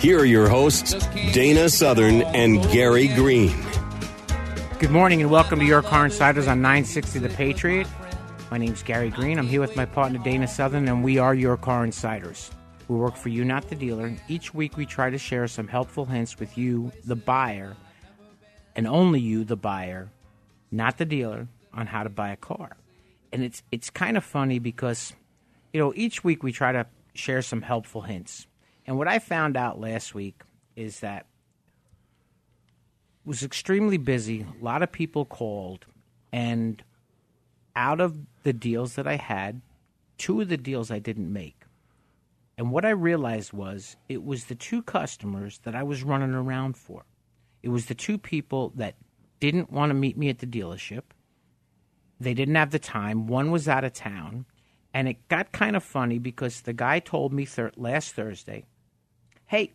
Here are your hosts, Dana Southern and Gary Green. Good morning and welcome to Your Car Insiders on 960 The Patriot. My name is Gary Green. I'm here with my partner Dana Southern, and we are Your Car Insiders. We work for you, not the dealer. Each week we try to share some helpful hints with you, the buyer, and only you, the buyer, not the dealer, on how to buy a car. And it's it's kind of funny because, you know, each week we try to share some helpful hints. And what I found out last week is that was extremely busy. A lot of people called, and out of the deals that I had, two of the deals I didn't make. And what I realized was it was the two customers that I was running around for. It was the two people that didn't want to meet me at the dealership. They didn't have the time. One was out of town. And it got kind of funny because the guy told me thir- last Thursday, hey,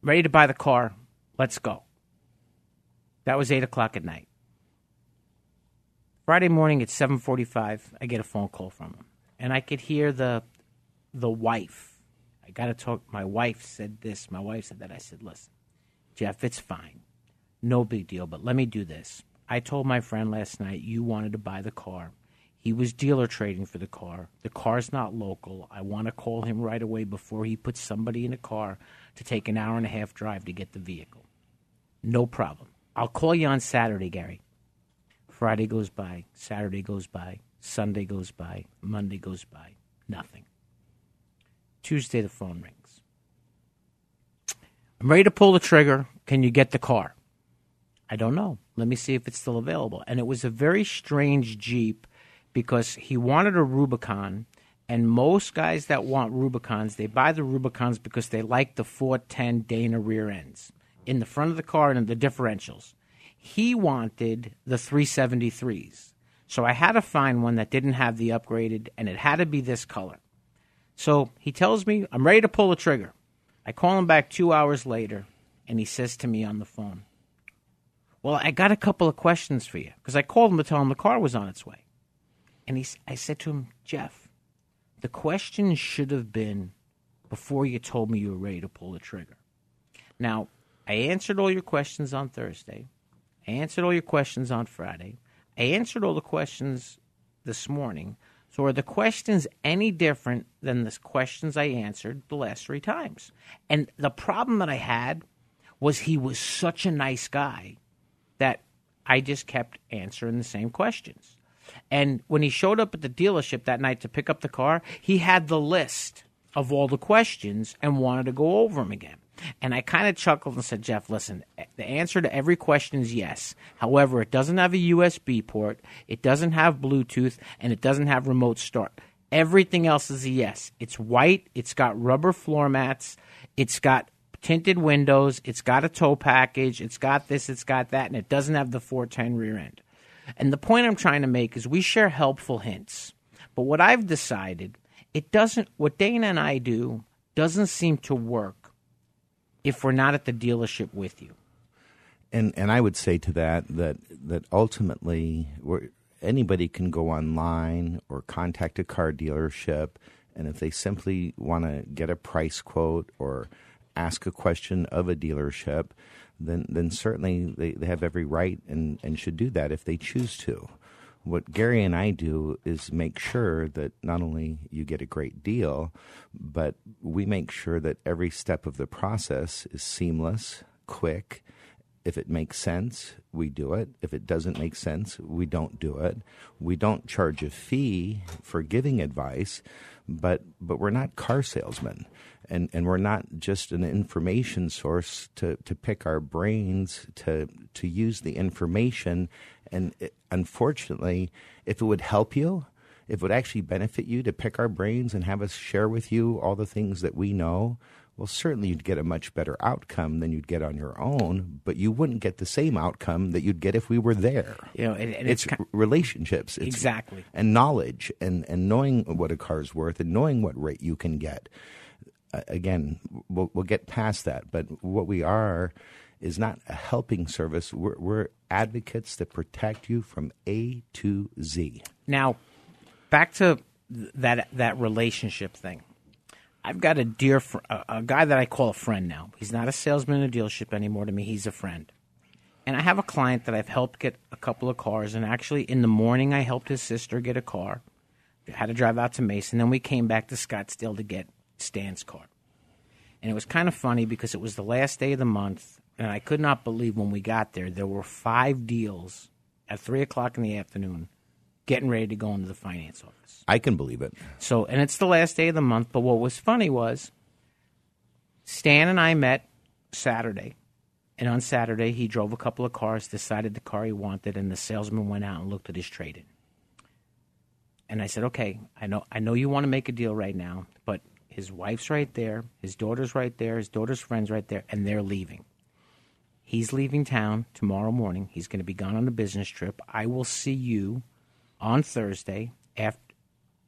ready to buy the car. Let's go. That was eight o'clock at night. Friday morning at seven forty-five, I get a phone call from him, and I could hear the the wife. I got to talk. My wife said this. My wife said that. I said, "Listen, Jeff, it's fine, no big deal. But let me do this. I told my friend last night you wanted to buy the car. He was dealer trading for the car. The car's not local. I want to call him right away before he puts somebody in a car to take an hour and a half drive to get the vehicle. No problem. I'll call you on Saturday, Gary. Friday goes by, Saturday goes by, Sunday goes by, Monday goes by, nothing. Tuesday, the phone rings. I'm ready to pull the trigger. Can you get the car? I don't know. Let me see if it's still available. And it was a very strange Jeep because he wanted a Rubicon. And most guys that want Rubicons, they buy the Rubicons because they like the 410 Dana rear ends in the front of the car and in the differentials. He wanted the 373s. So I had to find one that didn't have the upgraded, and it had to be this color. So he tells me, I'm ready to pull the trigger. I call him back two hours later, and he says to me on the phone, Well, I got a couple of questions for you. Because I called him to tell him the car was on its way. And he, I said to him, Jeff, the question should have been before you told me you were ready to pull the trigger. Now, I answered all your questions on Thursday. I answered all your questions on Friday. I answered all the questions this morning. So are the questions any different than the questions I answered the last three times? And the problem that I had was he was such a nice guy that I just kept answering the same questions. And when he showed up at the dealership that night to pick up the car, he had the list of all the questions and wanted to go over them again. And I kind of chuckled and said, Jeff, listen, the answer to every question is yes. However, it doesn't have a USB port, it doesn't have Bluetooth, and it doesn't have remote start. Everything else is a yes. It's white, it's got rubber floor mats, it's got tinted windows, it's got a tow package, it's got this, it's got that, and it doesn't have the 410 rear end. And the point I'm trying to make is we share helpful hints. But what I've decided, it doesn't, what Dana and I do doesn't seem to work if we're not at the dealership with you. and and I would say to that that that ultimately anybody can go online or contact a car dealership, and if they simply want to get a price quote or ask a question of a dealership, then then certainly they, they have every right and, and should do that if they choose to. What Gary and I do is make sure that not only you get a great deal, but we make sure that every step of the process is seamless, quick. If it makes sense, we do it. If it doesn't make sense, we don't do it. We don't charge a fee for giving advice, but but we're not car salesmen. And and we're not just an information source to, to pick our brains to to use the information and it, unfortunately, if it would help you, if it would actually benefit you to pick our brains and have us share with you all the things that we know, well, certainly you'd get a much better outcome than you'd get on your own, but you wouldn't get the same outcome that you'd get if we were there. You know, and, and it's, it's, relationships. It's, Exactly. And knowledge and, and knowing what a car's worth and knowing what rate you can get. Uh, again, we'll, we'll get past that, but what we are is not a helping service. We're, we're advocates that protect you from A to Z. Now, back to that that relationship thing. I've got a dear fr- a, a guy that I call a friend now. He's not a salesman in a dealership anymore to me. He's a friend. And I have a client that I've helped get a couple of cars. And actually, in the morning, I helped his sister get a car. Had to drive out to Mason. Then we came back to Scottsdale to get Stan's car. And it was kind of funny because it was the last day of the month. And I could not believe when we got there, there were five deals at 3 o'clock in the afternoon getting ready to go into the finance office. I can believe it. So, and it's the last day of the month. But what was funny was Stan and I met Saturday. And on Saturday, he drove a couple of cars, decided the car he wanted, and the salesman went out and looked at his trade in. And I said, okay, I know, I know you want to make a deal right now, but his wife's right there, his daughter's right there, his daughter's friend's right there, and they're leaving. He's leaving town tomorrow morning. He's going to be gone on a business trip. I will see you on Thursday after,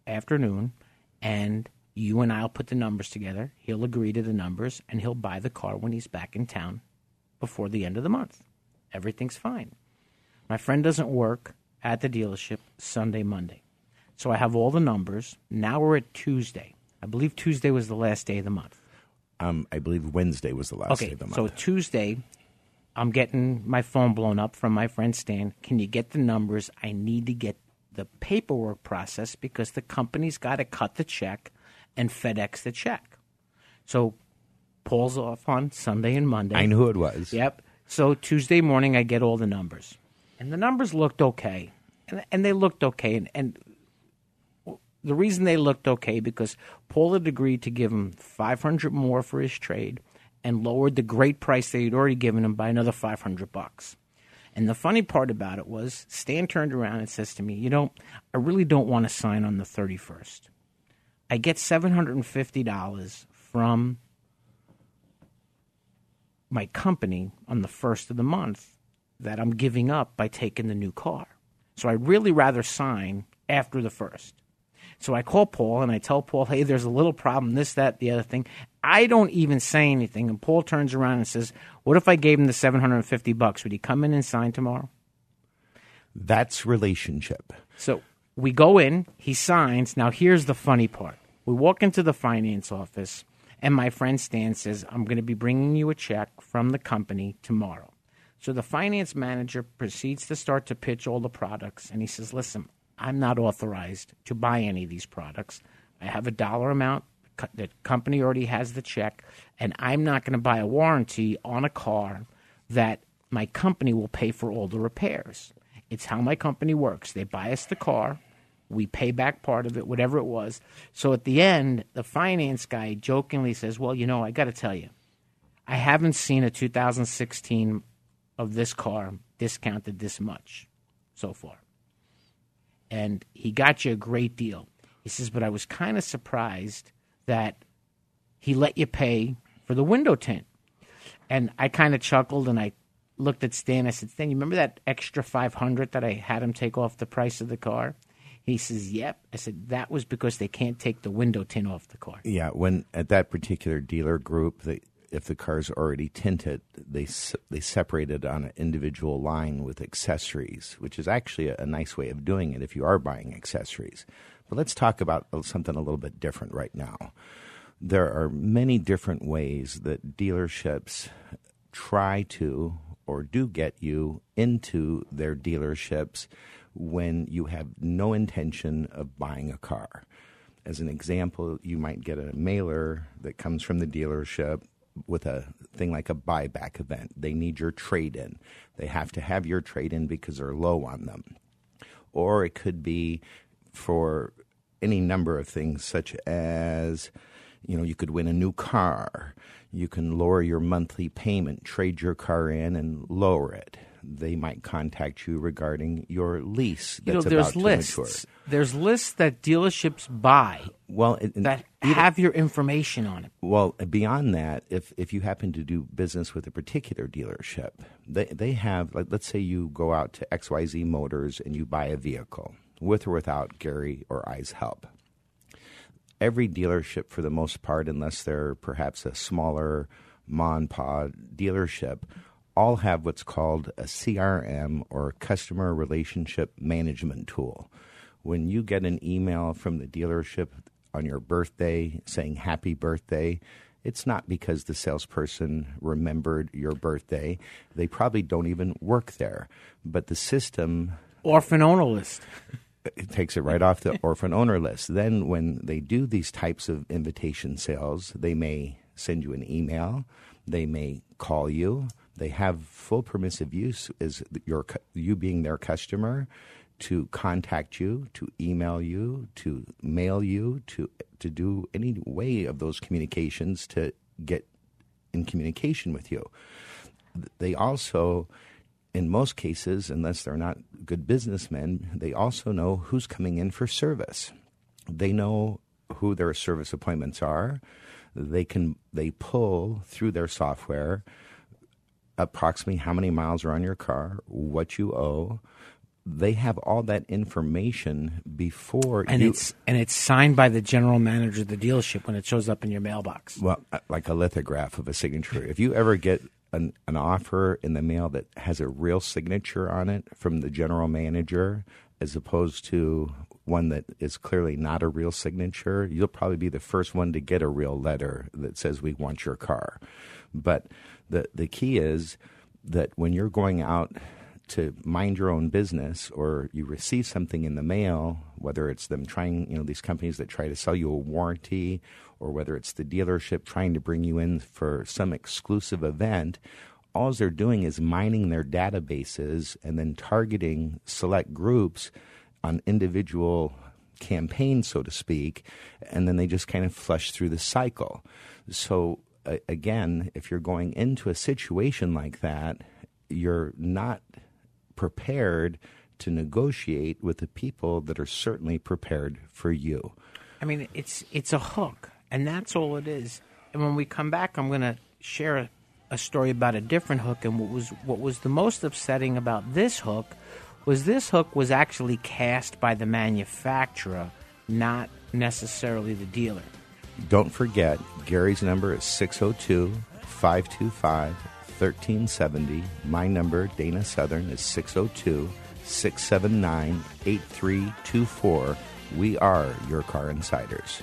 afternoon, and you and I'll put the numbers together. He'll agree to the numbers, and he'll buy the car when he's back in town before the end of the month. Everything's fine. My friend doesn't work at the dealership Sunday, Monday. So I have all the numbers. Now we're at Tuesday. I believe Tuesday was the last day of the month. Um, I believe Wednesday was the last Okay, day of the month. so Tuesday, I'm getting my phone blown up from my friend Stan. Can you get the numbers? I need to get the paperwork processed because the company's got to cut the check and FedEx the check. So Paul's off on Sunday and Monday. I knew who it was. Yep. So Tuesday morning, I get all the numbers, and the numbers looked okay, and, and they looked okay, and, and the reason they looked okay because Paul had agreed to give him five hundred more for his trade, and lowered the great price they he'd already given him by another five hundred bucks. And the funny part about it was, Stan turned around and says to me, "You know, I really don't want to sign on the thirty first. I get seven hundred and fifty dollars from my company on the first of the month that I'm giving up by taking the new car. So I'd really rather sign after the first. So I call Paul and I tell Paul, hey, there's a little problem, this, that, the other thing. I don't even say anything. And Paul turns around and says, what if I gave him the 750 bucks? Would he come in and sign tomorrow? That's relationship. So we go in, he signs. Now, here's the funny part. We walk into the finance office, and my friend Stan says, I'm going to be bringing you a check from the company tomorrow. So the finance manager proceeds to start to pitch all the products, and he says, Listen, I'm not authorized to buy any of these products. I have a dollar amount. The company already has the check, and I'm not going to buy a warranty on a car that my company will pay for all the repairs. It's how my company works. They buy us the car, we pay back part of it, whatever it was. So at the end, the finance guy jokingly says, Well, you know, I got to tell you, I haven't seen a 2016 of this car discounted this much so far. And he got you a great deal. He says, But I was kind of surprised that he let you pay for the window tint. And I kind of chuckled and I looked at Stan. I said, Stan, you remember that extra 500 that I had him take off the price of the car? He says, Yep. I said, That was because they can't take the window tint off the car. Yeah, when at that particular dealer group, they, if the car's already tinted, they they separate it on an individual line with accessories, which is actually a, a nice way of doing it if you are buying accessories. But let's talk about something a little bit different right now. There are many different ways that dealerships try to or do get you into their dealerships when you have no intention of buying a car. As an example, you might get a mailer that comes from the dealership with a thing like a buyback event. They need your trade in. They have to have your trade in because they're low on them. Or it could be for any number of things, such as you know, you could win a new car. You can lower your monthly payment, trade your car in, and lower it. They might contact you regarding your lease You that's know, there's about to lists. mature. There's lists that dealerships buy Well, it, that have your information on it. Well, beyond that, if if you happen to do business with a particular dealership, they they have like let's say you go out to XYZ Motors and you buy a vehicle with or without Gary or I's help. Every dealership for the most part unless they're perhaps a smaller mon pod dealership all have what's called a CRM or customer relationship management tool. When you get an email from the dealership on your birthday saying happy birthday, it's not because the salesperson remembered your birthday. They probably don't even work there. But the system Orphan owner list. it takes it right off the orphan owner list. Then, when they do these types of invitation sales, they may send you an email, they may call you. They have full permissive use as your you being their customer to contact you, to email you, to mail you, to to do any way of those communications to get in communication with you. They also in most cases, unless they're not good businessmen, they also know who's coming in for service. They know who their service appointments are. They can they pull through their software approximately how many miles are on your car, what you owe. They have all that information before And you. it's and it's signed by the general manager of the dealership when it shows up in your mailbox. Well, uh, like a lithograph of a signature. If you ever get an, an offer in the mail that has a real signature on it from the general manager, as opposed to one that is clearly not a real signature, you'll probably be the first one to get a real letter that says, We want your car. But the, the key is that when you're going out to mind your own business or you receive something in the mail, whether it's them trying, you know, these companies that try to sell you a warranty or whether it's the dealership trying to bring you in for some exclusive event, all they're doing is mining their databases and then targeting select groups on individual campaigns, so to speak, and then they just kind of flush through the cycle. So, again, if you're going into a situation like that, you're not prepared to negotiate with the people that are certainly prepared for you. I mean, it's it's a hook, and that's all it is. And when we come back, I'm going to share a, a story about a different hook. And what was what was the most upsetting about this hook was this hook was actually cast by the manufacturer, not necessarily the dealer. Don't forget, Gary's number is 602 525 1370. My number, Dana Southern, is 602 679 8324. We are your car insiders.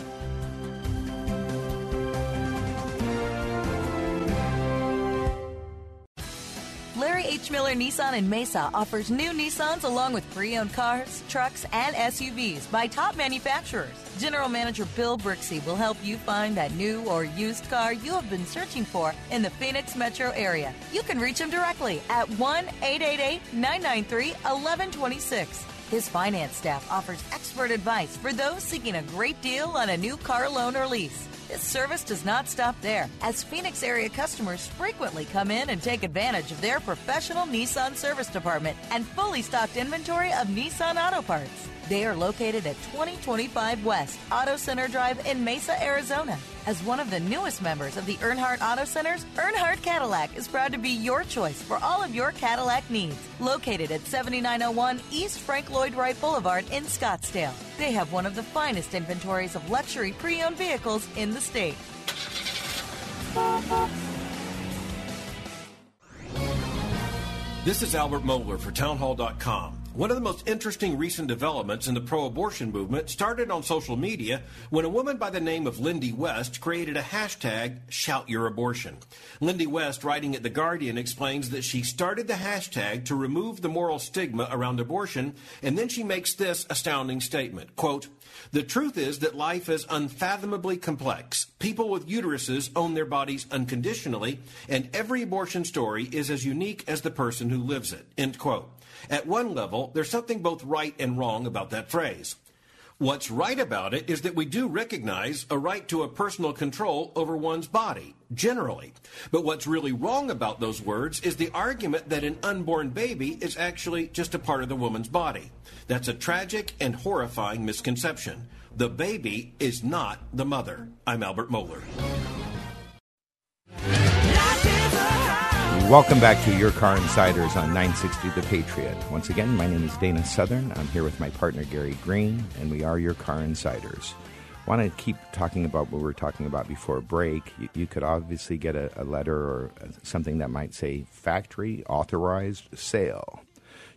H. Miller Nissan in Mesa offers new Nissans along with pre owned cars, trucks, and SUVs by top manufacturers. General Manager Bill Brixey will help you find that new or used car you have been searching for in the Phoenix metro area. You can reach him directly at 1 888 993 1126. His finance staff offers expert advice for those seeking a great deal on a new car loan or lease. This service does not stop there, as Phoenix area customers frequently come in and take advantage of their professional Nissan service department and fully stocked inventory of Nissan auto parts. They are located at 2025 West Auto Center Drive in Mesa, Arizona. As one of the newest members of the Earnhardt Auto Centers, Earnhardt Cadillac is proud to be your choice for all of your Cadillac needs. Located at 7901 East Frank Lloyd Wright Boulevard in Scottsdale, they have one of the finest inventories of luxury pre owned vehicles in the state. This is Albert Mohler for Townhall.com. One of the most interesting recent developments in the pro abortion movement started on social media when a woman by the name of Lindy West created a hashtag, Shout Your Abortion. Lindy West, writing at The Guardian, explains that she started the hashtag to remove the moral stigma around abortion, and then she makes this astounding statement quote, the truth is that life is unfathomably complex. People with uteruses own their bodies unconditionally, and every abortion story is as unique as the person who lives it. End quote. At one level, there's something both right and wrong about that phrase. What's right about it is that we do recognize a right to a personal control over one's body, generally. But what's really wrong about those words is the argument that an unborn baby is actually just a part of the woman's body. That's a tragic and horrifying misconception. The baby is not the mother. I'm Albert Mohler. Welcome back to Your Car Insiders on 960 The Patriot. Once again, my name is Dana Southern. I'm here with my partner Gary Green, and we are Your Car Insiders. Want to keep talking about what we were talking about before break. You, you could obviously get a, a letter or uh, something that might say factory authorized sale.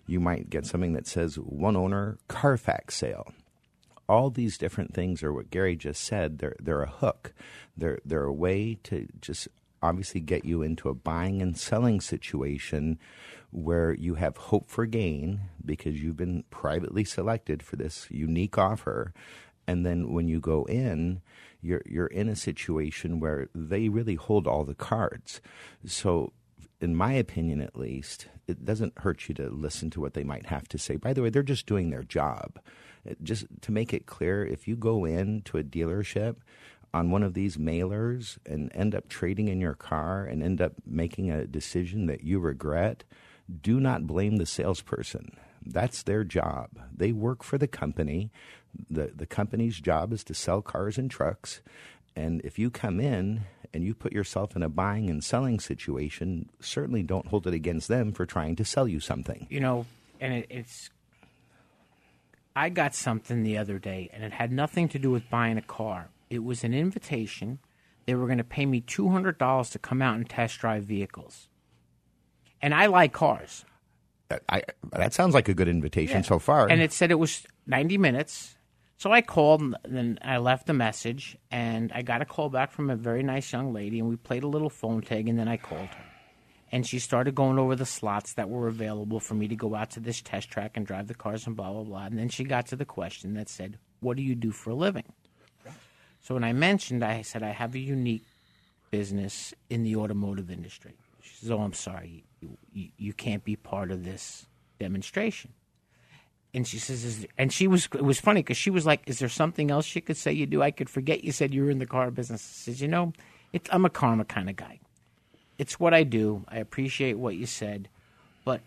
You might get something that says one owner Carfax sale all these different things are what Gary just said. They're they're a hook. They're they're a way to just obviously get you into a buying and selling situation where you have hope for gain because you've been privately selected for this unique offer. And then when you go in, you're you're in a situation where they really hold all the cards. So in my opinion at least, it doesn't hurt you to listen to what they might have to say. By the way, they're just doing their job. Just to make it clear, if you go in to a dealership on one of these mailers and end up trading in your car and end up making a decision that you regret, do not blame the salesperson. That's their job. They work for the company. The, the company's job is to sell cars and trucks. And if you come in and you put yourself in a buying and selling situation, certainly don't hold it against them for trying to sell you something. You know, and it, it's. I got something the other day, and it had nothing to do with buying a car. It was an invitation. They were going to pay me two hundred dollars to come out and test drive vehicles. And I like cars. I, that sounds like a good invitation Yeah. so far. And it said it was ninety minutes. So I called and then I left a message, and I got a call back from a very nice young lady, and we played a little phone tag, and then I called her. And she started going over the slots that were available for me to go out to this test track and drive the cars and blah, blah, blah. And then she got to the question that said, What do you do for a living? So when I mentioned, I said, I have a unique business in the automotive industry. She says, Oh, I'm sorry. You, you, you can't be part of this demonstration. And she says, and she was, it was funny because she was like, Is there something else you could say you do? I could forget you said you were in the car business. I says, You know, I'm a karma kind of guy. It's what I do. I appreciate what you said. But,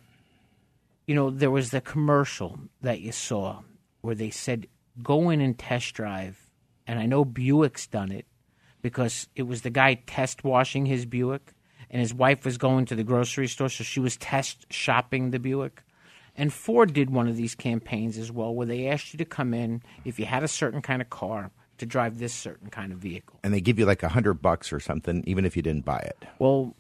you know, there was the commercial that you saw where they said, Go in and test drive. And I know Buick's done it because it was the guy test washing his Buick, and his wife was going to the grocery store, so she was test shopping the Buick. And Ford did one of these campaigns as well, where they asked you to come in if you had a certain kind of car to drive this certain kind of vehicle. and they give you like a hundred bucks or something, even if you didn't buy it. Well,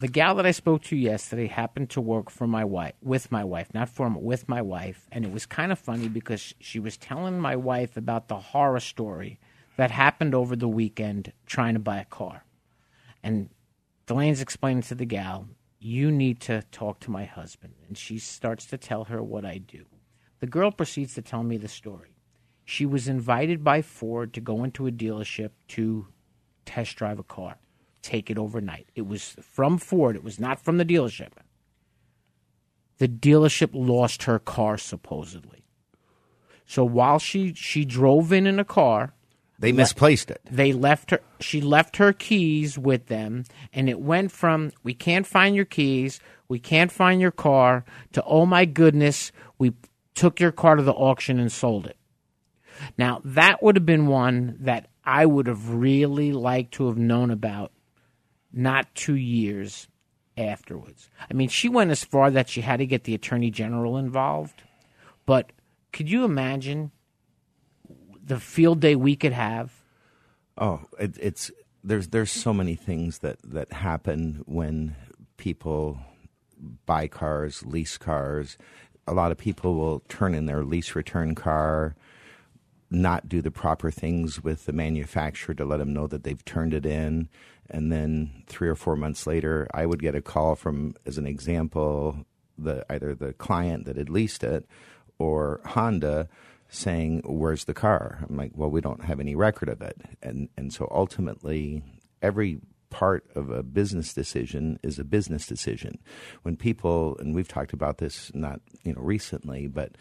the gal that I spoke to yesterday happened to work for my wife, with my wife, not for me, with my wife, and it was kind of funny because she was telling my wife about the horror story that happened over the weekend trying to buy a car. And Delaine's explaining to the gal, "You need to talk to my husband." And she starts to tell her what I do. The girl proceeds to tell me the story. She was invited by Ford to go into a dealership to test drive a car, take it overnight. It was from Ford, it was not from the dealership. The dealership lost her car, supposedly. So while she she drove in in a car, They misplaced it. they left her she left her keys with them and it went from we can't find your keys we can't find your car to oh my goodness we took your car to the auction and sold it now that would have been one that i would have really liked to have known about not two years afterwards i mean she went as far that she had to get the attorney general involved but could you imagine the field day we could have Oh, it, it's there's there's so many things that that happen when people buy cars, lease cars. A lot of people will turn in their lease return car, not do the proper things with the manufacturer to let them know that they've turned it in, and then three or four months later, I would get a call from, as an example, the either the client that had leased it or Honda saying, "Where's the car?" I'm like, "Well, we don't have any record of it," and and so ultimately, every part of a business decision is a business decision. When people, and we've talked about this not you know recently, but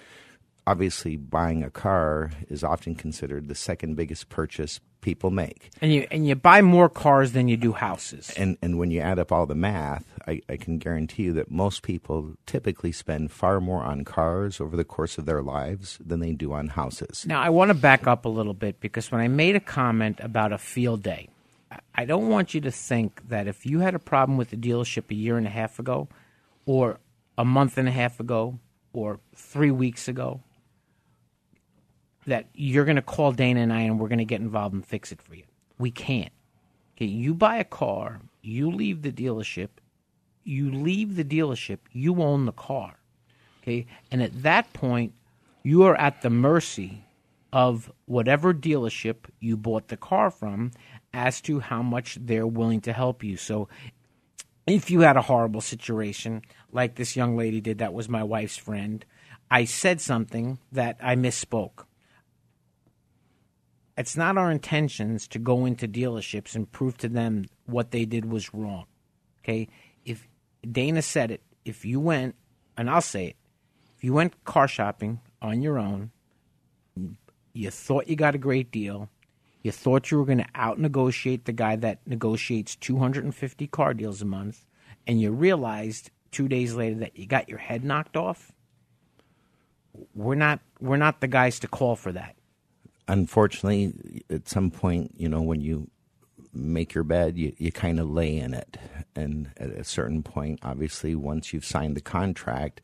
obviously buying a car is often considered the second biggest purchase people make. And you and you buy more cars than you do houses. And and when you add up all the math, I, I can guarantee you that most people typically spend far more on cars over the course of their lives than they do on houses. Now I want to back up a little bit because when I made a comment about a field day, I- I don't want you to think that if you had a problem with the dealership a year and a half ago, or a month and a half ago, or three weeks ago, that you're going to call Dana and I and we're going to get involved and fix it for you. We can't. Okay, you buy a car, you leave the dealership, you leave the dealership, you own the car. Okay, and at that point, you are at the mercy of whatever dealership you bought the car from as to how much they're willing to help you. So if you had a horrible situation like this young lady did that was my wife's friend, I said something that I misspoke. It's not our intentions to go into dealerships and prove to them what they did was wrong. Okay? If Dana said it, if you went, and I'll say it, if you went car shopping on your own, you thought you got a great deal, you thought you were going to out negotiate the guy that negotiates 250 car deals a month, and you realized two days later that you got your head knocked off, we're not we're not the guys to call for that. Unfortunately, at some point, you know, when you make your bed, you, you kind of lay in it. And at a certain point, obviously, once you've signed the contract,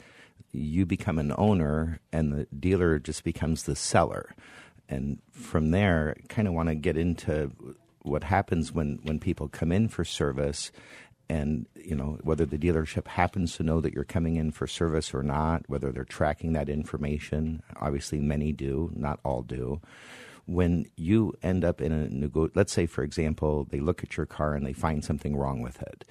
you become an owner and the dealer just becomes the seller. And from there, kind of want to get into what happens when, when people come in for service and you know whether the dealership happens to know that you're coming in for service or not whether they're tracking that information obviously many do not all do. When you end up in a nego- let's say for example they look at your car and they find something wrong with it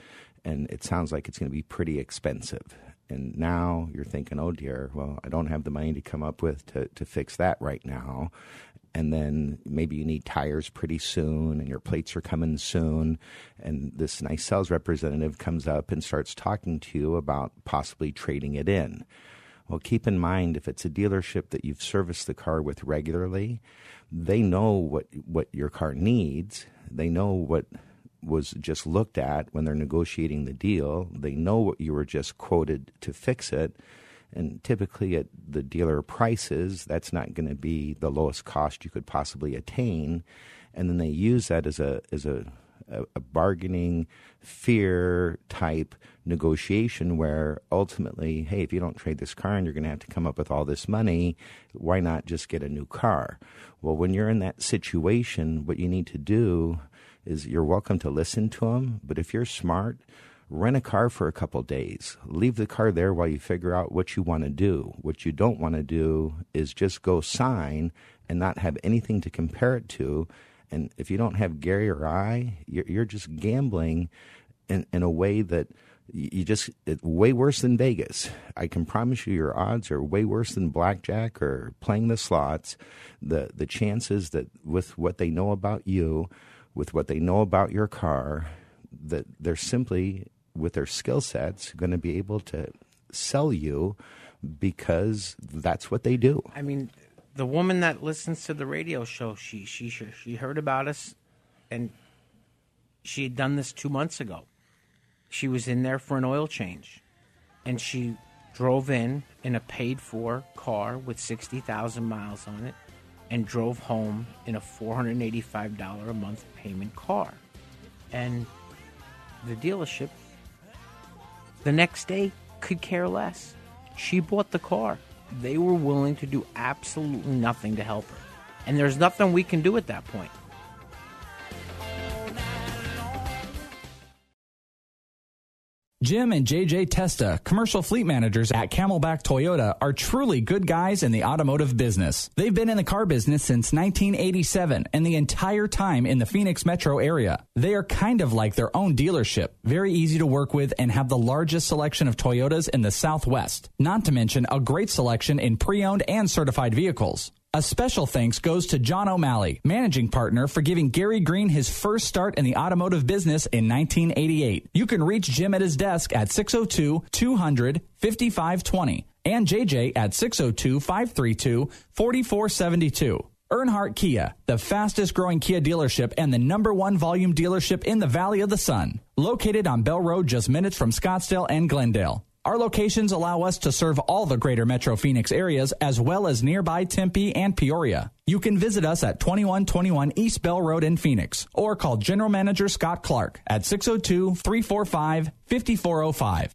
and it sounds like it's going to be pretty expensive and now you're thinking oh dear well i don't have the money to come up with to, to fix that right now and then maybe you need tires pretty soon and your plates are coming soon. And this nice sales representative comes up and starts talking to you about possibly trading it in. Well keep in mind if it's a dealership that you've serviced the car with regularly they know what what your car needs. They know what was just looked at when they're negotiating the deal. They know what you were just quoted to fix it and typically at the dealer prices, that's not going to be the lowest cost you could possibly attain. And then they use that as a as a, a, bargaining fear type negotiation where ultimately, hey, if you don't trade this car and you're going to have to come up with all this money, why not just get a new car? Well, when you're in that situation, what you need to do is you're welcome to listen to them, but if you're smart, rent a car for a couple days. Leave the car there while you figure out what you want to do. What you don't want to do is just go sign and not have anything to compare it to. And if you don't have Gary or I, you're, you're just gambling in, in a way that you just way worse than Vegas. I can promise you, your odds are way worse than blackjack or playing the slots. The the chances that with what they know about you, with what they know about your car, that they're simply with their skill sets going to be able to sell you because that's what they do. I mean, the woman that listens to the radio show, she she she heard about us, and she had done this two months ago. She was in there for an oil change, and she drove in in a paid-for car with sixty thousand miles on it, and drove home in a four hundred eighty-five dollar a month payment car, and the dealership the next day could care less. She bought the car. They were willing to do absolutely nothing to help her. And there's nothing we can do at that point. Jim and JJ Testa, commercial fleet managers at Camelback Toyota, are truly good guys in the automotive business. They've been in the car business since 1987 and the entire time in the Phoenix metro area. They are kind of like their own dealership, very easy to work with, and have the largest selection of Toyotas in the Southwest. Not to mention a great selection in pre owned and certified vehicles. A special thanks goes to John O'Malley, managing partner, for giving Gary Green his first start in the automotive business in 1988. You can reach Jim at his desk at 602 200 5520 and JJ at 602 532 4472. Earnhardt Kia, the fastest growing Kia dealership and the number one volume dealership in the Valley of the Sun. Located on Bell Road, just minutes from Scottsdale and Glendale. Our locations allow us to serve all the greater Metro Phoenix areas as well as nearby Tempe and Peoria. You can visit us at 2121 East Bell Road in Phoenix or call General Manager Scott Clark at 602 345 5405.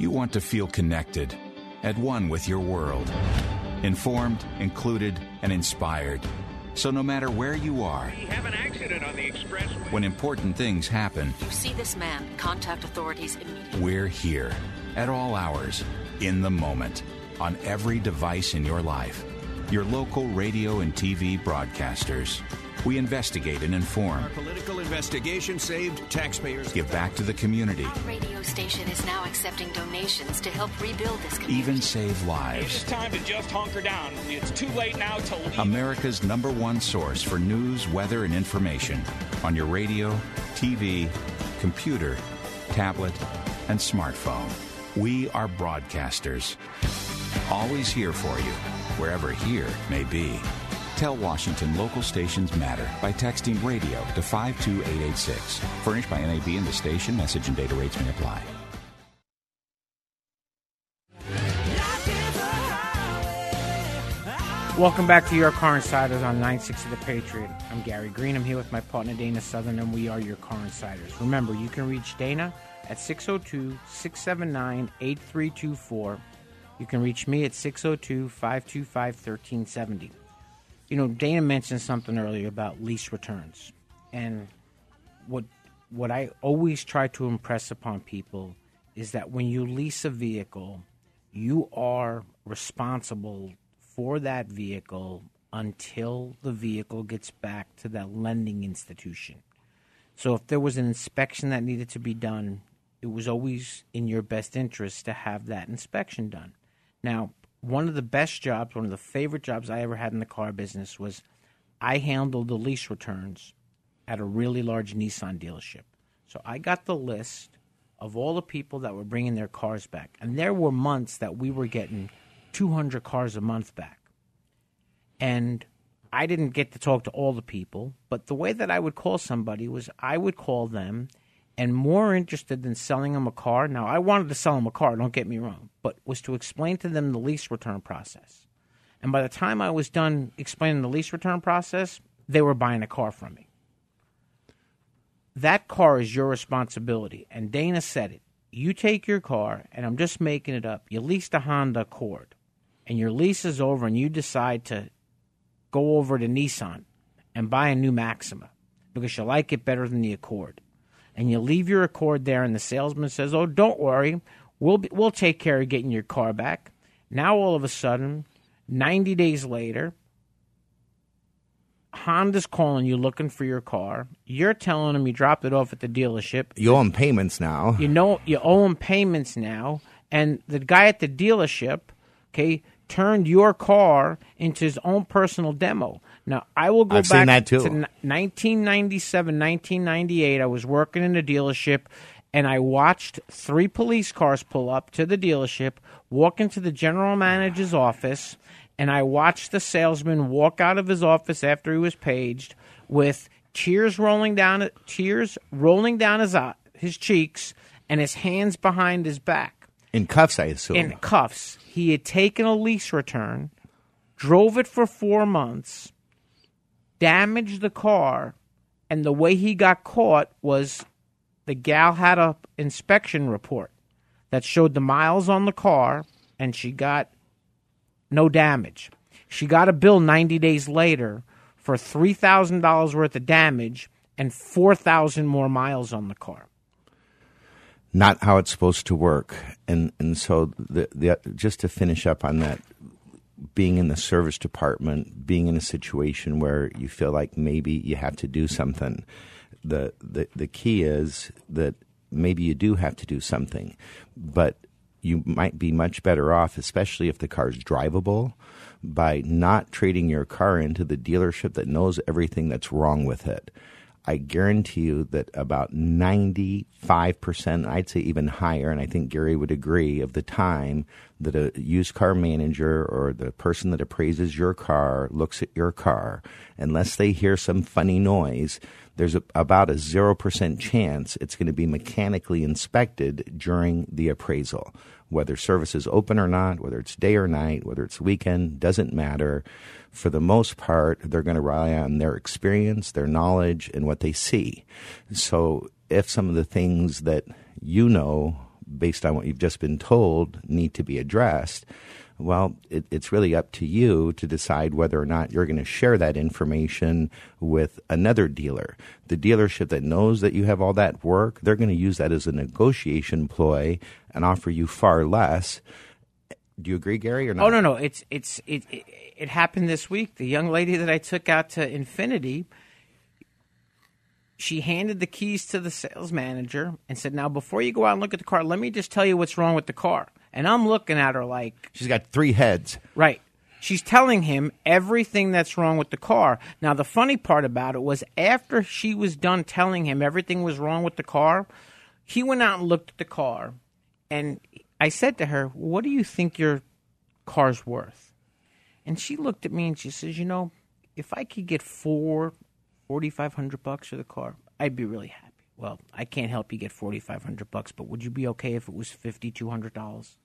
You want to feel connected, at one with your world, informed, included, and inspired. So no matter where you are, We have an accident on the expressway. when important things happen, You see this man, contact authorities immediately. we're here at all hours, in the moment, on every device in your life. Your local radio and TV broadcasters. We investigate and inform, Political investigation saved taxpayers. give back to the community, Our radio station is now accepting donations to help rebuild this community. even save lives. It's time to just hunker down. It's too late now to leave. America's number one source for news, weather, and information on your radio, TV, computer, tablet, and smartphone. We are broadcasters. Always here for you, wherever here may be. Tell Washington local stations matter by texting radio to 52886. Furnished by NAB and the station, message and data rates may apply. Welcome back to Your Car Insiders on 960 The Patriot. I'm Gary Green. I'm here with my partner Dana Southern, and we are your Car Insiders. Remember, you can reach Dana at 602 679 8324. You can reach me at 602 525 1370. You know, Dana mentioned something earlier about lease returns. And what what I always try to impress upon people is that when you lease a vehicle, you are responsible for that vehicle until the vehicle gets back to that lending institution. So if there was an inspection that needed to be done, it was always in your best interest to have that inspection done. Now, one of the best jobs, one of the favorite jobs I ever had in the car business was I handled the lease returns at a really large Nissan dealership. So I got the list of all the people that were bringing their cars back. And there were months that we were getting 200 cars a month back. And I didn't get to talk to all the people, but the way that I would call somebody was I would call them and more interested than selling them a car. Now, I wanted to sell them a car, don't get me wrong, but was to explain to them the lease return process. And by the time I was done explaining the lease return process, they were buying a car from me. That car is your responsibility. And Dana said it. You take your car, and I'm just making it up. You lease a Honda Accord, and your lease is over, and you decide to go over to Nissan and buy a new Maxima because you like it better than the Accord. And you leave your Accord there, and the salesman says, "Oh, don't worry, we'll be, we'll take care of getting your car back." Now all of a sudden, 90 days later, Honda's calling you looking for your car. You're telling them you dropped it off at the dealership. You owe them payments now. You know you owe them payments now, and the guy at the dealership, okay, turned your car into his own personal demo. Now I will go I've back that too. to 1997, 1998. I was working in a dealership, and I watched three police cars pull up to the dealership, walk into the general manager's office, and I watched the salesman walk out of his office after he was paged with tears rolling down tears rolling down his uh, his cheeks and his hands behind his back In cuffs, I assume. in cuffs. He had taken a lease return, drove it for 4 months, damaged the car, and the way he got caught was the gal had a inspection report that showed the miles on the car and she got no damage. She got a bill 90 days later for $3,000 worth of damage and 4,000 more miles on the car. not how it's supposed to work. And and so the, the just to finish up on that, being in the service department, being in a situation where you feel like maybe you have to do something, the the the key is that maybe you do have to do something, but you might be much better off, especially if the car's drivable, by not trading your car into the dealership that knows everything that's wrong with it. I guarantee you that about 95%, I'd say even higher, and I think Gary would agree, of the time that a used car manager or the person that appraises your car looks at your car, unless they hear some funny noise, there's a, about a 0% chance it's going to be mechanically inspected during the appraisal. Whether service is open or not, whether it's day or night, whether it's weekend, doesn't matter for the most part, they're going to rely on their experience, their knowledge, and what they see. So, if some of the things that you know, based on what you've just been told, need to be addressed, well, it, it's really up to you to decide whether or not you're going to share that information with another dealer. The dealership that knows that you have all that work, they're going to use that as a negotiation ploy and offer you far less. Do you agree, Gary, or not? Oh no, no, it's it's it, it it happened this week. The young lady that I took out to Infiniti, she handed the keys to the sales manager and said, "Now, before you go out and look at the car, let me just tell you what's wrong with the car." And I'm looking at her like she's got three heads. Right. She's telling him everything that's wrong with the car. Now, the funny part about it was after she was done telling him everything was wrong with the car, he went out and looked at the car. And I said to her, What do you think your car's worth? And she looked at me and she says, You know, if I could get four, 4500 bucks for the car, I'd be really happy. Well, I can't help you get 4500 bucks, but would you be okay if it was $5200?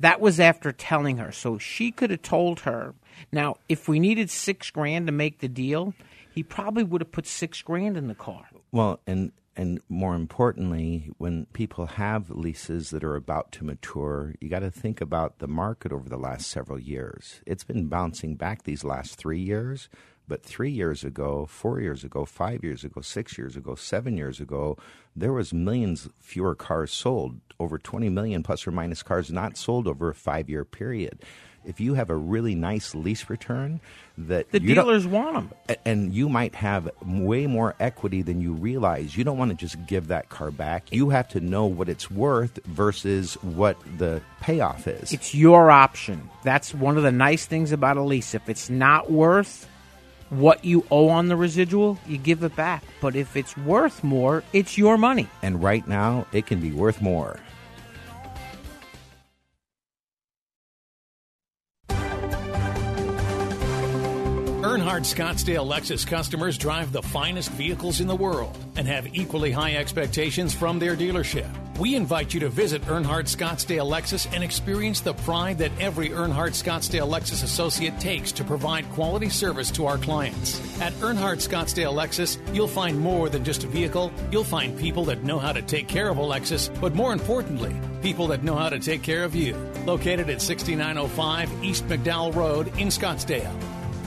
That was after telling her. So she could have told her. Now, if we needed 6 grand to make the deal, he probably would have put 6 grand in the car. Well, and and more importantly, when people have leases that are about to mature, you got to think about the market over the last several years. It's been bouncing back these last three years, but three years ago, four years ago, five years ago, six years ago, seven years ago, there was millions fewer cars sold. Over 20 million plus or minus cars not sold over a five year period. If you have a really nice lease return that The dealers want them. and you might have way more equity than you realize. You don't want to just give that car back. You have to know what it's worth versus what the payoff is. It's your option. That's one of the nice things about a lease. If it's not worth what you owe on the residual, you give it back. But if it's worth more, it's your money. and right now, it can be worth more. Earnhardt Scottsdale Lexus customers drive the finest vehicles in the world and have equally high expectations from their dealership. We invite you to visit Earnhardt Scottsdale Lexus and experience the pride that every Earnhardt Scottsdale Lexus associate takes to provide quality service to our clients. At Earnhardt Scottsdale Lexus, you'll find more than just a vehicle. You'll find people that know how to take care of a Lexus, but more importantly, people that know how to take care of you. Located at 6905 East McDowell Road in Scottsdale.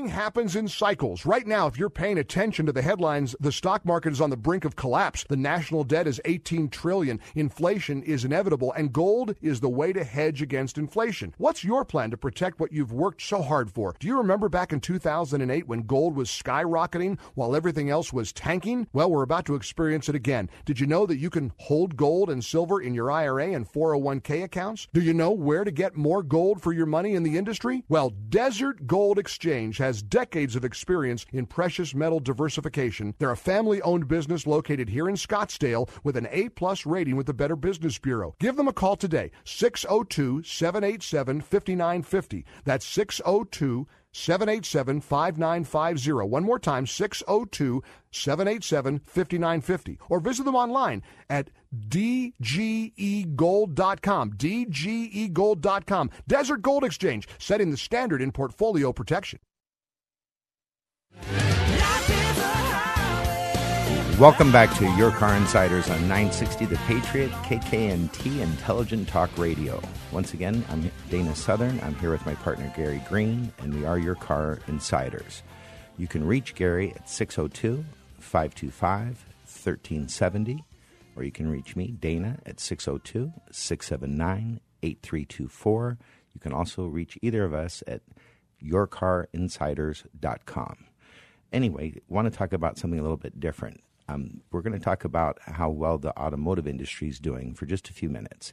Everything happens in cycles. Right now, if you're paying attention to the headlines, the stock market is on the brink of collapse. The national debt is 18 trillion. Inflation is inevitable and gold is the way to hedge against inflation. What's your plan to protect what you've worked so hard for? Do you remember back in 2008 when gold was skyrocketing while everything else was tanking? Well, we're about to experience it again. Did you know that you can hold gold and silver in your IRA and 401k accounts? Do you know where to get more gold for your money in the industry? Well, Desert Gold Exchange has decades of experience in precious metal diversification. They're a family owned business located here in Scottsdale with an A plus rating with the Better Business Bureau. Give them a call today, 602 787 5950. That's 602 787 5950. One more time, 602 787 5950. Or visit them online at dgegold.com. dgegold.com. Desert Gold Exchange, setting the standard in portfolio protection. Welcome back to Your Car Insiders on 960 The Patriot, KKNT Intelligent Talk Radio. Once again, I'm Dana Southern. I'm here with my partner Gary Green, and we are Your Car Insiders. You can reach Gary at 602 525 1370, or you can reach me, Dana, at 602 679 8324. You can also reach either of us at yourcarinsiders.com. Anyway, want to talk about something a little bit different. Um, we're going to talk about how well the automotive industry is doing for just a few minutes.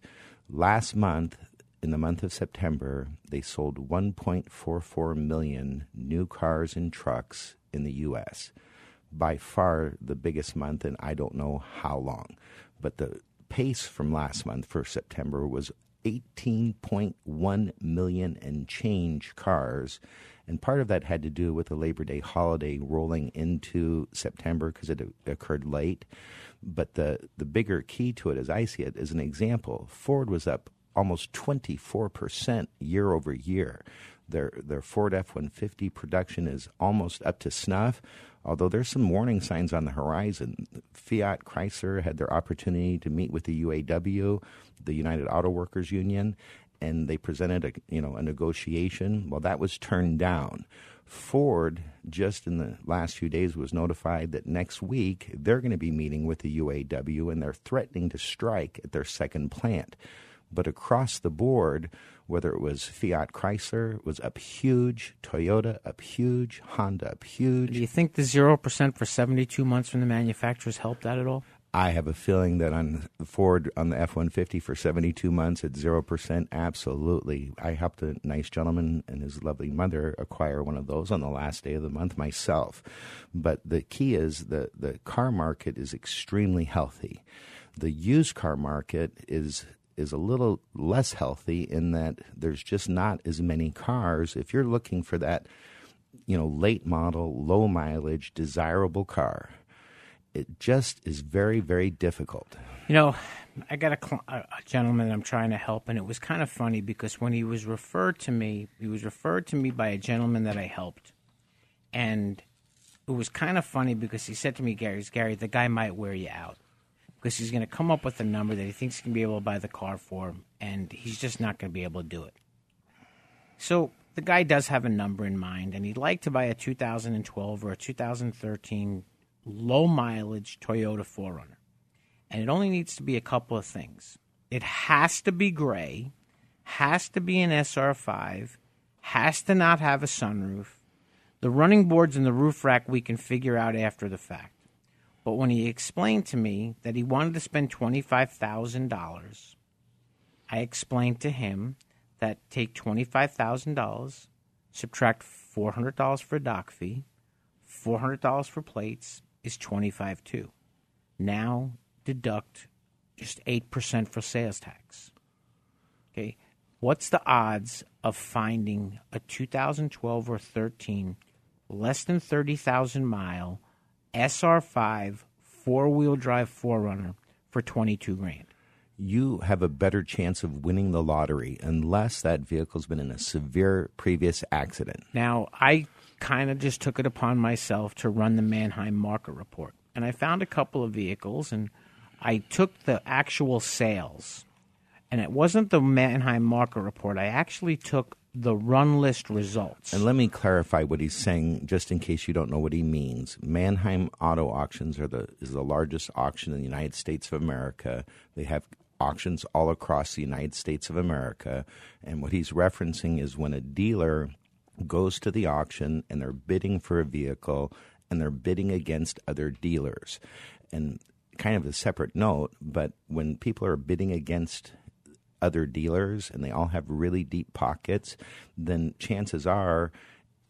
Last month, in the month of September, they sold 1.44 million new cars and trucks in the U.S. By far the biggest month in I don't know how long. But the pace from last month for September was 18.1 million and change cars. And part of that had to do with the Labor Day holiday rolling into September because it occurred late. But the, the bigger key to it, as I see it, is an example. Ford was up almost 24% year over year. Their, their Ford F 150 production is almost up to snuff, although there's some warning signs on the horizon. Fiat Chrysler had their opportunity to meet with the UAW, the United Auto Workers Union, and they presented a you know a negotiation. Well, that was turned down. Ford just in the last few days was notified that next week they're going to be meeting with the UAW and they're threatening to strike at their second plant. But across the board, whether it was Fiat Chrysler was up huge, Toyota up huge, Honda up huge. Do you think the 0% for 72 months from the manufacturers helped that at all? I have a feeling that on Ford on the F one fifty for seventy two months at zero percent, absolutely. I helped a nice gentleman and his lovely mother acquire one of those on the last day of the month myself. But the key is the the car market is extremely healthy. The used car market is is a little less healthy in that there's just not as many cars. If you're looking for that, you know, late model, low mileage, desirable car, it just is very, very difficult. You know, I got a, cl- a gentleman I'm trying to help, and it was kind of funny because when he was referred to me, he was referred to me by a gentleman that I helped, and it was kind of funny because he said to me, "Gary, Gary, the guy might wear you out because he's going to come up with a number that he thinks he can be able to buy the car for him, and he's just not going to be able to do it." So the guy does have a number in mind, and he'd like to buy a 2012 or a 2013 low mileage Toyota 4Runner. And it only needs to be a couple of things. It has to be gray, has to be an SR5, has to not have a sunroof. The running boards and the roof rack we can figure out after the fact. But when he explained to me that he wanted to spend $25,000, I explained to him that take $25,000, subtract $400 for a doc fee, $400 for plates is 25 too. Now deduct just 8% for sales tax. Okay. What's the odds of finding a 2012 or 13 less than 30,000 mile SR5 four wheel drive 4Runner for 22 grand. You have a better chance of winning the lottery unless that vehicle's been in a severe previous accident. Now, I kind of just took it upon myself to run the Manheim market report. And I found a couple of vehicles and I took the actual sales. And it wasn't the Manheim market report. I actually took the run list results. And let me clarify what he's saying, just in case you don't know what he means. Manheim Auto Auctions are the is the largest auction in the United States of America. They have auctions all across the United States of America, and what he's referencing is when a dealer goes to the auction and they're bidding for a vehicle and they're bidding against other dealers. And kind of a separate note, but when people are bidding against other dealers and they all have really deep pockets, then chances are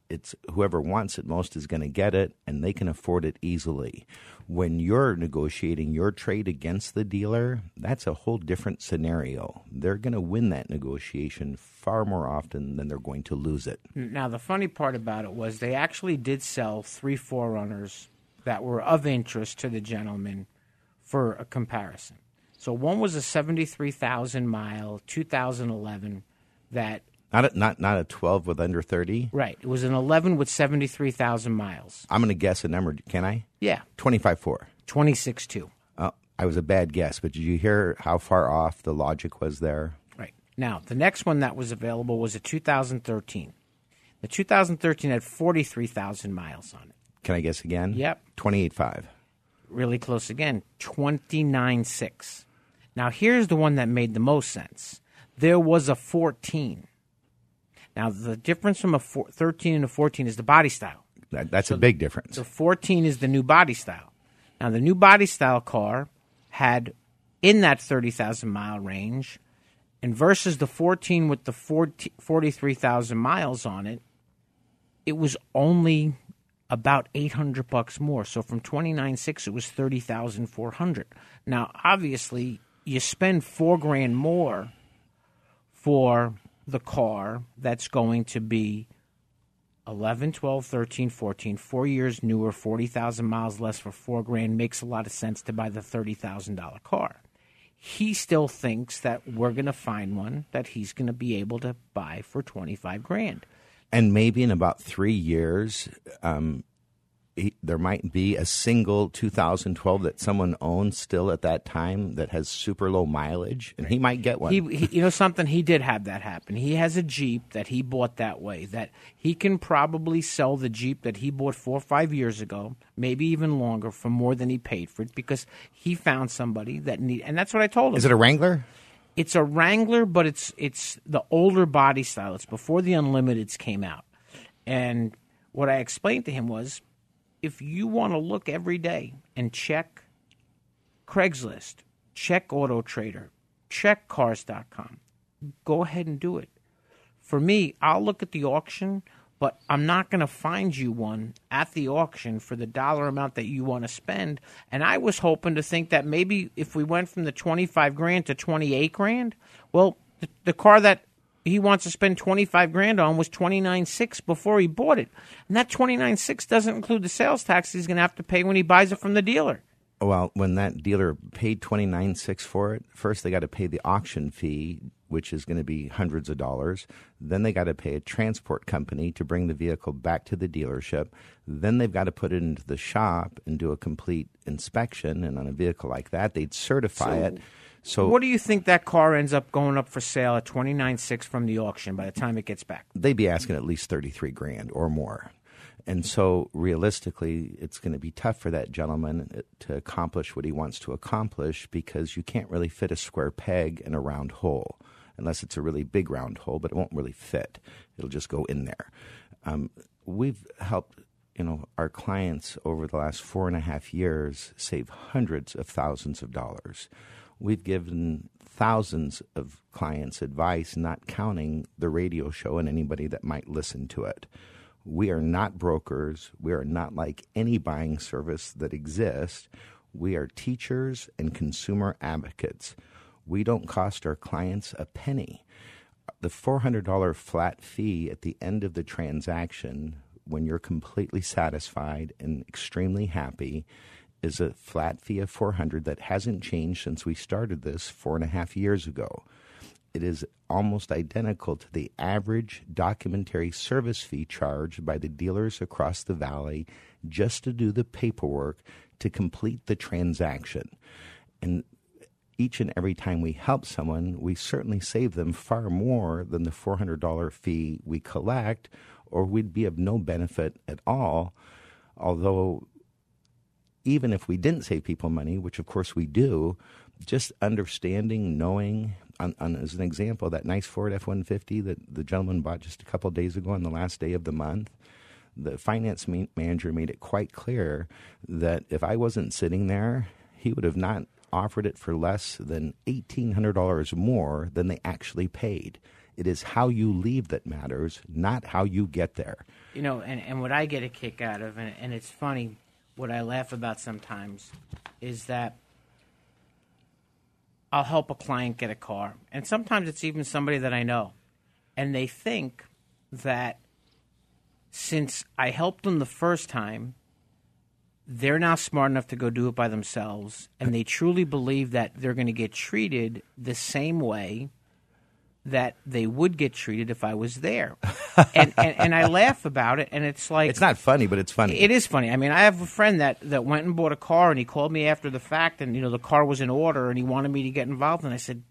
it's whoever wants it most is going to get it and they can afford it easily. When you're negotiating your trade against the dealer, that's a whole different scenario. They're going to win that negotiation far more often than they're going to lose it. Now, the funny part about it was they actually did sell three 4Runners that were of interest to the gentleman for a comparison. So one was a 73,000 mile 2011 that Not a, not not a 12 with under 30. right, it was an 11 with 73,000 miles. I'm going to guess a number. Can I? Yeah. 25 4. 26 2. Oh, I was a bad guess, but did you hear how far off the logic was there? Right. Now, the next one that was available was a 2013. The 2013 had 43,000 miles on it. Can I guess again? Yep. 28 5. Really close again, 29.6. Now, here's the one that made the most sense. There was a 14. Now, the difference from a four, 13 and a 14 is the body style. That, that's a big difference. The 14 is the new body style. Now, the new body style car had in that 30,000 mile range, and versus the 14 with the 40 43,000 miles on it, it was only about 800 bucks more. So from 29.6 it was 30,400. Now, obviously, you spend 4 grand more for the car that's going to be 11, 12, 13, 14, 4 years newer, 40,000 miles less for 4 grand makes a lot of sense to buy the $30,000 car. He still thinks that we're going to find one that he's going to be able to buy for 25 grand. And maybe in about three years, um, there might be a single 2012 that someone owns still at that time that has super low mileage, and he might get one. He, he, you know something, he did have that happen. He has a Jeep that he bought that way. That he can probably sell the Jeep that he bought four or five years ago, maybe even longer, for more than he paid for it because he found somebody that need. And that's what I told him. Is it a Wrangler? It's a Wrangler, but it's it's the older body style. It's before the Unlimiteds came out. And what I explained to him was, if you want to look every day and check Craigslist, check Auto Trader, check Cars.com, go ahead and do it. For me, I'll look at the auction, but I'm not going to find you one at the auction for the dollar amount that you want to spend. And I was hoping to think that maybe if we went from the 25 grand to 28 grand, well, the, the car that he wants to spend 25 grand on was 29.6 before he bought it. And that 29.6 doesn't include the sales tax he's going to have to pay when he buys it from the dealer. Well, when that dealer paid twenty nine six for it, first they got to pay the auction fee, which is going to be hundreds of dollars. Then they got to pay a transport company to bring the vehicle back to the dealership. Then they've got to put it into the shop and do a complete inspection. And on a vehicle like that, they'd certify So- it. So what do you think that car ends up going up for sale at 29.6 from the auction by the time it gets back? they'd be asking at least 33 grand or more. And so realistically, it's going to be tough for that gentleman uh, to accomplish what he wants to accomplish because you can't really fit a square peg in a round hole unless it's a really big round hole, but it won't really fit. It'll just go in there. Um, we've helped you know our clients over the last four and a half years save hundreds of thousands of dollars. We've given thousands of clients advice, not counting the radio show and anybody that might listen to it. We are not brokers. We are not like any buying service that exists. We are teachers and consumer advocates. We don't cost our clients a penny. The $400 flat fee at the end of the transaction when you're completely satisfied and extremely happy is a flat fee of 400 that hasn't changed since we started this four and a half years ago. It is almost identical to the average documentary service fee charged by the dealers across the valley just to do the paperwork to complete the transaction. And each and every time we help someone, we certainly save them far more than the $400 fee we collect, or we'd be of no benefit at all. Although, even if we didn't save people money, which of course we do, just understanding, knowing, on, on, as an example, that nice Ford F 150 that the gentleman bought just a couple days ago on the last day of the month, the finance ma- manager made it quite clear that if I wasn't sitting there, he would have not offered it for less than $1,800 more than they actually paid. It is how you leave that matters, not how you get there. You know, and, and what I get a kick out of, and, and it's funny, what I laugh about sometimes is that I'll help a client get a car. And sometimes it's even somebody that I know. And they think that since I helped them the first time, they're now smart enough to go do it by themselves. And they truly believe that they're going to get treated the same way that they would get treated if I was there. and, and, and I laugh about it. And it's like. It's not funny, but it's funny. It is funny. I mean, I have a friend that, that went and bought a car, and he called me after the fact, and you know the car was in order, and he wanted me to get involved, and I said,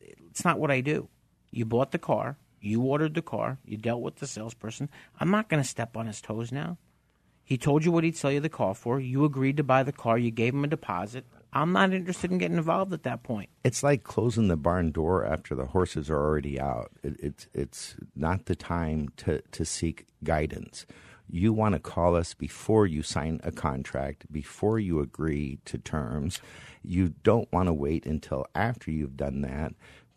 "It's not what I do. You bought the car, you ordered the car, you dealt with the salesperson. I'm not going to step on his toes now. He told you what he'd sell you the car for. You agreed to buy the car. You gave him a deposit. I'm not interested in getting involved at that point. It's like closing the barn door after the horses are already out. It, it's it's not the time to, to seek guidance. You want to call us before you sign a contract, before you agree to terms. You don't want to wait until after you've done that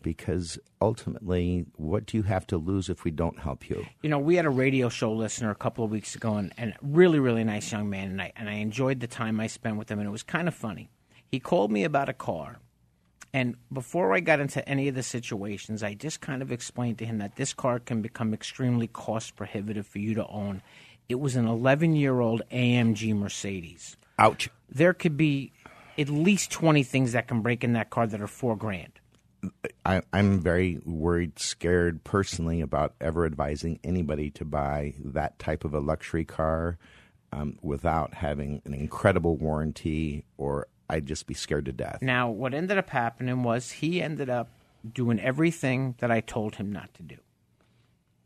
because ultimately, what do you have to lose if we don't help you? You know, we had a radio show listener a couple of weeks ago, and, and really, really nice young man, and I, and I enjoyed the time I spent with him, and it was kind of funny. He called me about a car, and before I got into any of the situations, I just kind of explained to him that this car can become extremely cost prohibitive for you to own. It was an 11 year old AMG Mercedes. Ouch. There could be at least 20 things that can break in that car that are four grand. I, I'm very worried, scared personally about ever advising anybody to buy that type of a luxury car um, without having an incredible warranty, or I'd just be scared to death. Now, what ended up happening was he ended up doing everything that I told him not to do.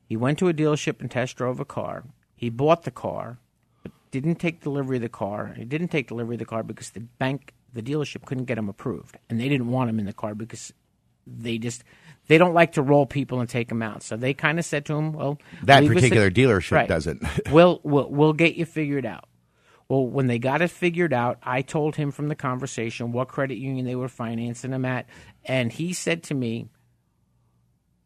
He went to a dealership and test drove a car. He bought the car, but didn't take delivery of the car. He didn't take delivery of the car because the bank, the dealership couldn't get him approved. And they didn't want him in the car because they just they don't like to roll people and take them out. So they kind of said to him, "Well, That particular dealership Right. doesn't. we'll, we'll we'll get you figured out." Well, when they got it figured out, I told him from the conversation what credit union they were financing him at, and he said to me,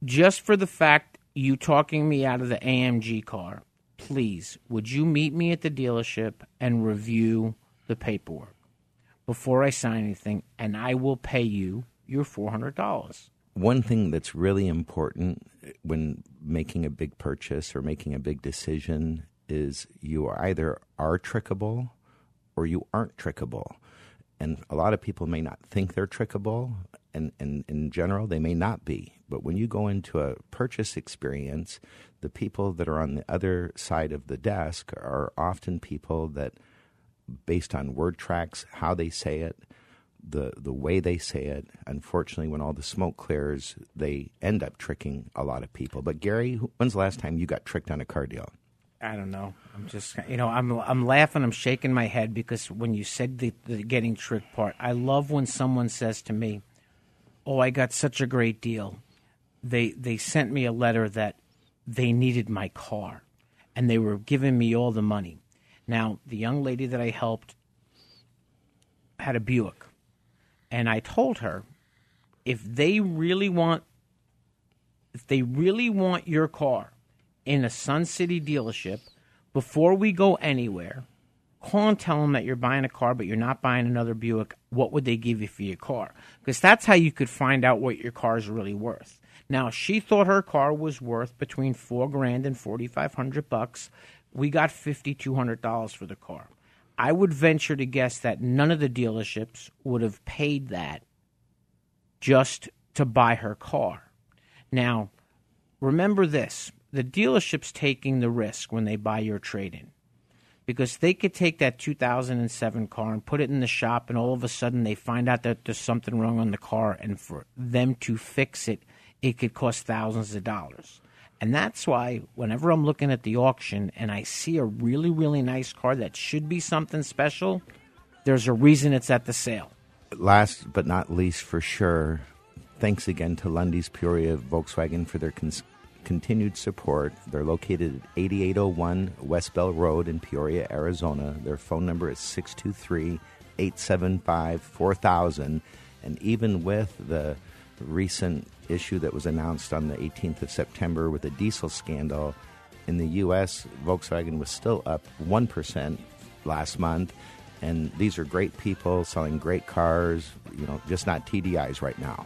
"Just for the fact you talking me out of the AMG car, please, would you meet me at the dealership and review the paperwork before I sign anything, and I will pay you your four hundred dollars." One thing that's really important when making a big purchase or making a big decision is you either are trickable or you aren't trickable. And a lot of people may not think they're trickable, and, and in general, they may not be. But when you go into a purchase experience, the people that are on the other side of the desk are often people that, based on word tracks, how they say it, the the way they say it. Unfortunately, when all the smoke clears, they end up tricking a lot of people. But Gary, when's the last time you got tricked on a car deal? I don't know. I'm just, you know, I'm I'm laughing. I'm shaking my head because when you said the, the getting tricked part, I love when someone says to me, "Oh, I got such a great deal." They they sent me a letter that they needed my car, and they were giving me all the money. Now, the young lady that I helped had a Buick, and I told her, if they really want, if they really want your car in a Sun City dealership before we go anywhere. Call and tell them that you're buying a car, but you're not buying another Buick. What would they give you for your car? Because that's how you could find out what your car is really worth. Now, she thought her car was worth between four grand and forty five hundred bucks we got $5,200 for the car. I would venture to guess that none of the dealerships would have paid that just to buy her car. Now, remember this the dealership's taking the risk when they buy your trade in because they could take that 2007 car and put it in the shop, and all of a sudden they find out that there's something wrong on the car, and for them to fix it, it could cost thousands of dollars. And that's why whenever I'm looking at the auction and I see a really, really nice car that should be something special, there's a reason it's at the sale. Last but not least, for sure, thanks again to Lunde's Peoria Volkswagen for their cons- continued support. They're located at 8801 West Bell Road in Peoria, Arizona. Their phone number is 623 875 4000. And even with the recent issue that was announced on the 18th of September with the diesel scandal, in the U.S., Volkswagen was still up 1% last month. And these are great people selling great cars, you know, just not TDIs right now.